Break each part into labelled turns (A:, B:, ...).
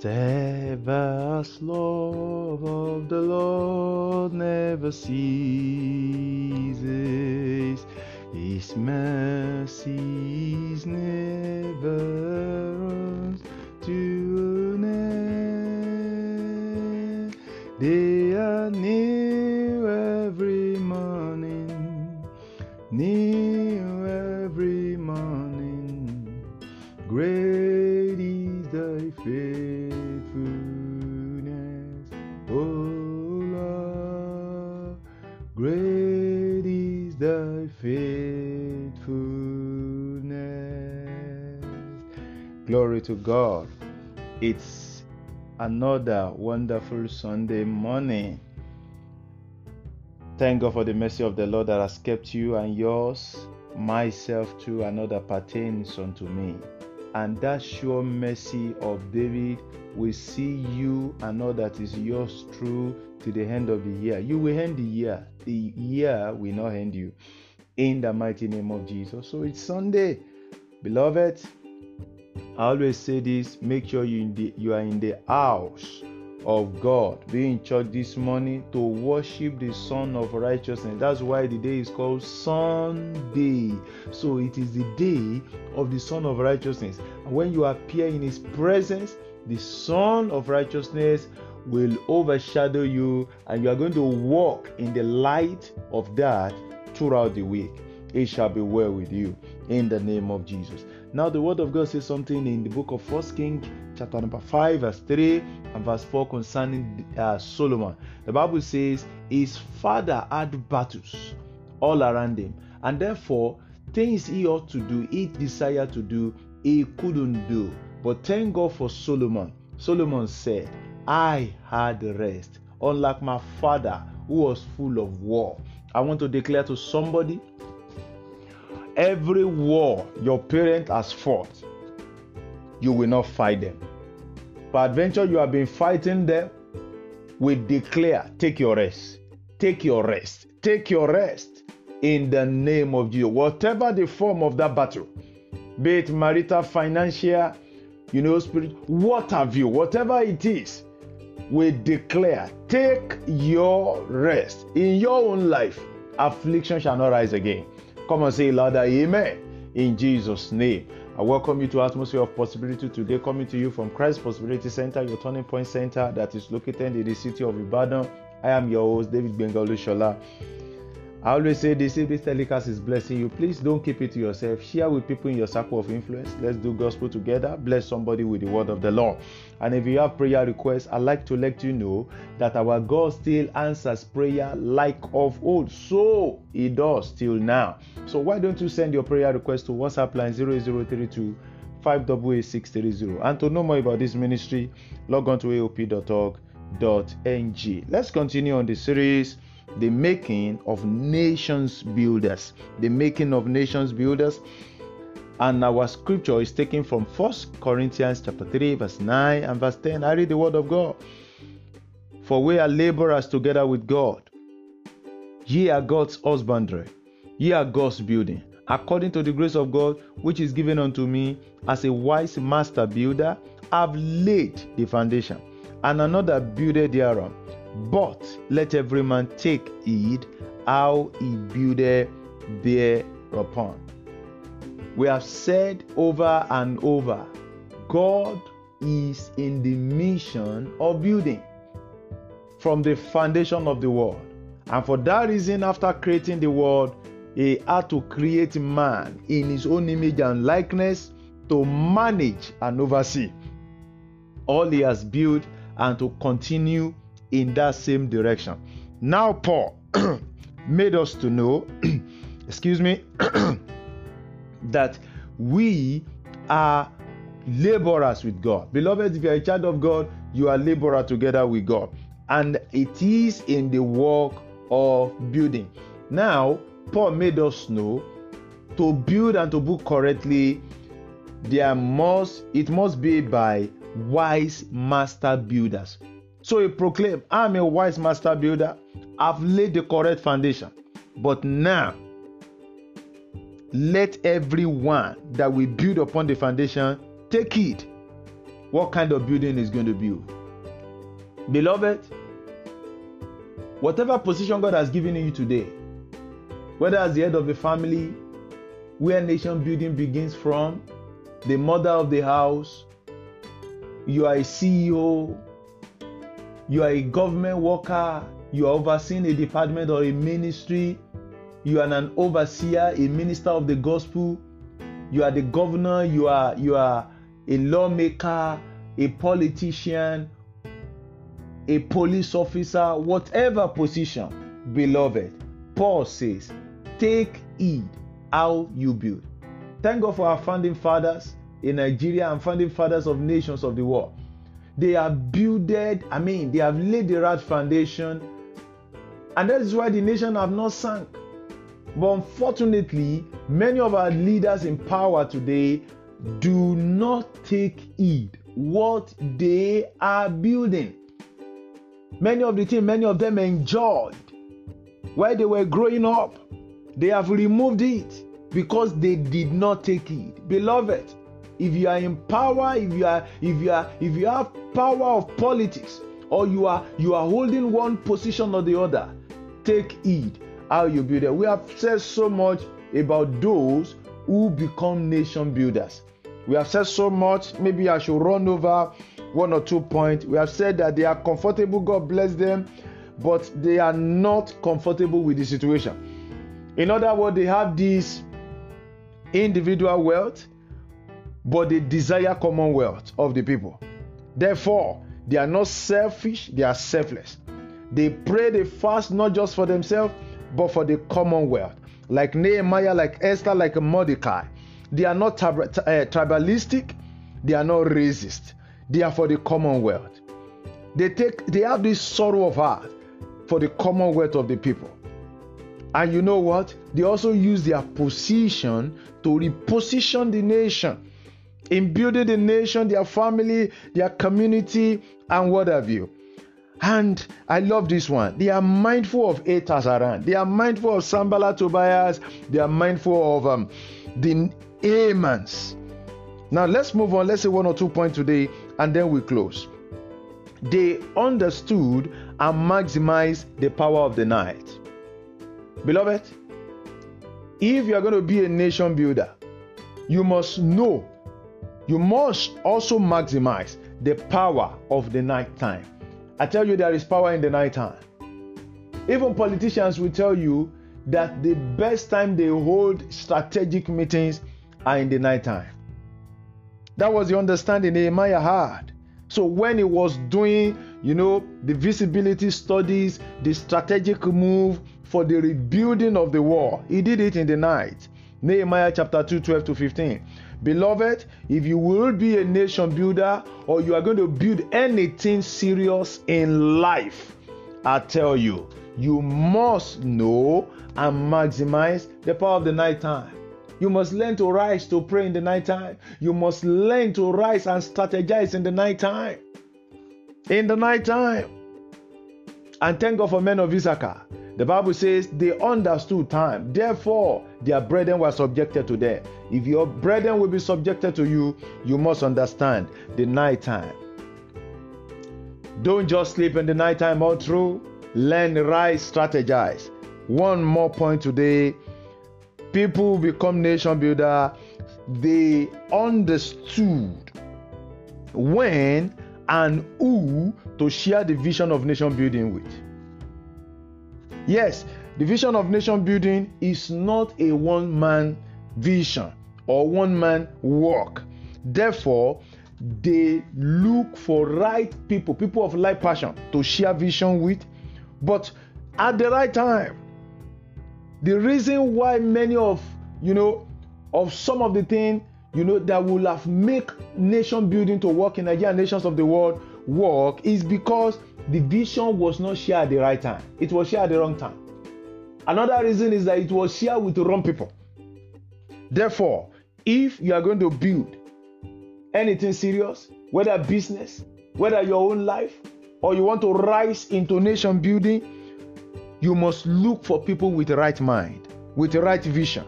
A: steadfast love of the Lord never ceases. His mercies never runs to an end. They are new faithfulness. Glory to God. It's another wonderful Sunday morning. Thank God for the mercy of the Lord that has kept you and yours, myself too, another pertains unto me. And that sure mercy of David will see you and all that is yours through to the end of the year. You will end the year. The year will not end you. In the mighty name of Jesus. So it's Sunday. Beloved, I always say this make sure you, the, you are in the house of God. Be in church this morning to worship the Son of Righteousness. That's why the day is called Sunday. So it is the day of the Son of Righteousness. And when you appear in His presence, the Son of Righteousness will overshadow you, and you are going to walk in the light of that throughout the week. It shall be well with you in the name of Jesus. Now, the word of God says something in the book of First King, chapter number 5, verse 3 and verse 4 concerning uh, Solomon. The Bible says his father had battles all around him, and therefore, things he ought to do, he desired to do, he couldn't do. But thank God for Solomon. Solomon said, I had rest, unlike my father who was full of war. I want to declare to somebody every war your parent has fought, you will not fight them. Peradventure, you have been fighting them. We declare, take your rest. Take your rest. Take your rest in the name of Jesus. Whatever the form of that battle, be it marital, financial, you know, spirit, what have you, whatever it is, we declare, take your rest in your own life. Affliction shall not rise again. Come and say louder, Amen. In Jesus' name. I welcome you to Atmosphere of Possibility today, coming to you from Christ Possibility Center, your turning point center that is located in the city of Ibadan. I am your host, David Bengalu Shola. I always say this if this telecast is blessing you, please don't keep it to yourself. Share with people in your circle of influence. Let's do gospel together. Bless somebody with the word of the Lord. And if you have prayer requests, I'd like to let you know that our God still answers prayer like of old. So He does till now. So why don't you send your prayer request to WhatsApp line 0032 588 And to know more about this ministry, log on to aop.org.ng. Let's continue on the series the making of nations builders. The making of nations builders. And our scripture is taken from First corinthians chapter 3 verse 9 and verse 10 i read the word of god. For we are laborers together with god. Ye are god's husbandry. Ye are god's building. According to the grace of god which is given unto me as a wise master builder i've laid the foundation and another builded thereon but let every man take heed how he buildeth thereupon. We have said over and over God is in the mission of building from the foundation of the world. And for that reason, after creating the world, he had to create man in his own image and likeness to manage and oversee all he has built and to continue in that same direction. Now, Paul made us to know, excuse me, that we are laborers with God. Beloved, if you are a child of God, you are laborer together with God. And it is in the work of building. Now, Paul made us know to build and to build correctly, there must it must be by wise master builders. So he proclaimed, I'm a wise master builder. I've laid the correct foundation. But now, let everyone that will build upon the foundation take it what kind of building is going to build. Beloved, whatever position God has given you today, whether as the head of a family, where nation building begins from, the mother of the house, you are a CEO, you are a government worker, you are overseeing a department or a ministry, you are an overseer, a minister of the gospel, you are the governor, you are you are a lawmaker, a politician, a police officer, whatever position, beloved. Paul says, take heed how you build. Thank God for our founding fathers in Nigeria and founding fathers of nations of the world. They have builded, I mean, they have laid the right foundation, and that is why the nation have not sunk. But unfortunately, many of our leaders in power today do not take heed what they are building. Many of the things many of them enjoyed while they were growing up, they have removed it because they did not take it. Beloved, if you are in power, if you are if you are if you have power of politics or you are you are holding one position or the other, take heed how you build it. We have said so much about those who become nation builders. We have said so much. Maybe I should run over one or two points. We have said that they are comfortable, God bless them, but they are not comfortable with the situation. In other words, they have this individual wealth, but they desire commonwealth of the people. Therefore, they are not selfish, they are selfless. They pray, they fast not just for themselves, but for the commonwealth. Like Nehemiah, like Esther, like Mordecai. They are not uh, tribalistic, they are not racist. They are for the commonwealth. They take they have this sorrow of heart for the commonwealth of the people. And you know what? They also use their position to reposition the nation in building the nation, their family, their community, and what have you. And I love this one. They are mindful of around. They are mindful of Sanballat Tobias. They are mindful of um, the Amans. Now let's move on. Let's say one or two points today, and then we close. They understood and maximized the power of the night. Beloved, if you are going to be a nation builder, you must know, you must also maximize the power of the night time. I tell you, there is power in the night time. Even politicians will tell you that the best time they hold strategic meetings are in the night time. That was the understanding Nehemiah had. So when he was doing, you know, the visibility studies, the strategic move for the rebuilding of the wall, he did it in the night. Nehemiah chapter 2, 12 to 15. Beloved, if you will be a nation builder or you are going to build anything serious in life, I tell you, you must know and maximize the power of the night time. You must learn to rise to pray in the night time. You must learn to rise and strategize in the night time. In the night time. And thank God for men of Issachar. The Bible says they understood time. Therefore, their brethren were subjected to them. If your brethren will be subjected to you, you must understand the night time. Don't just sleep in the night time all through. Learn, rise, strategize. One more point today. People become nation builder. They understood when and who to share the vision of nation building with. Yes, the vision of nation building is not a one man vision or one man work. Therefore, they look for right people, people of like passion to share vision with, but at the right time. The reason why many of you know of some of the things you know that will have make nation building to work in Nigeria nations of the world work is because the vision was not shared at the right time. It was shared at the wrong time. Another reason is that it was shared with the wrong people. Therefore, if you are going to build anything serious, whether business, whether your own life, or you want to rise into nation building, you must look for people with the right mind, with the right vision,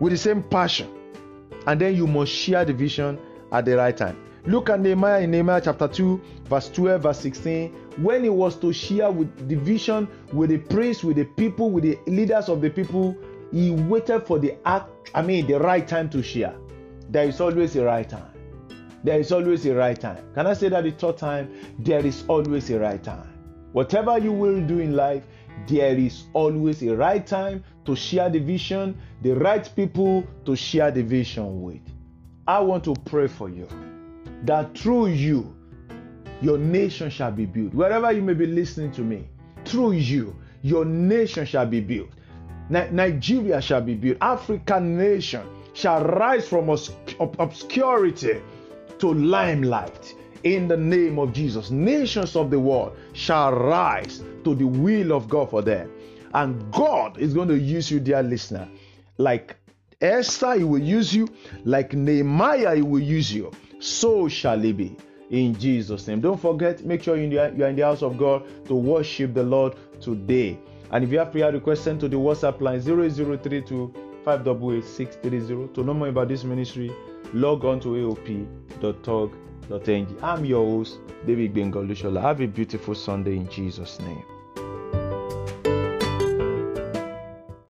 A: with the same passion. And then you must share the vision at the right time. Look at Nehemiah in Nehemiah chapter 2, verse 12, verse 16. When he was to share with the vision, with the priests, with the people, with the leaders of the people, he waited for the act, I mean the right time to share. There is always a right time. There is always a right time. Can I say that the third time? There is always a right time. Whatever you will do in life, there is always a right time to share the vision, the right people to share the vision with. I want to pray for you that through you, your nation shall be built. Wherever you may be listening to me, through you, your nation shall be built. Nigeria shall be built. African nation shall rise from obscurity to limelight. In the name of Jesus, nations of the world shall rise to the will of God for them. And God is going to use you, dear listener, like Esther, He will use you, like Nehemiah, He will use you so shall it be. In Jesus' name. Don't forget, make sure you are in the house of God to worship the Lord today. And if you have prayer requests, send to the WhatsApp line 0032 588 To know more about this ministry, log on to aop.org.ng. I'm your host, David Bengalushola. Have a beautiful Sunday in Jesus' name.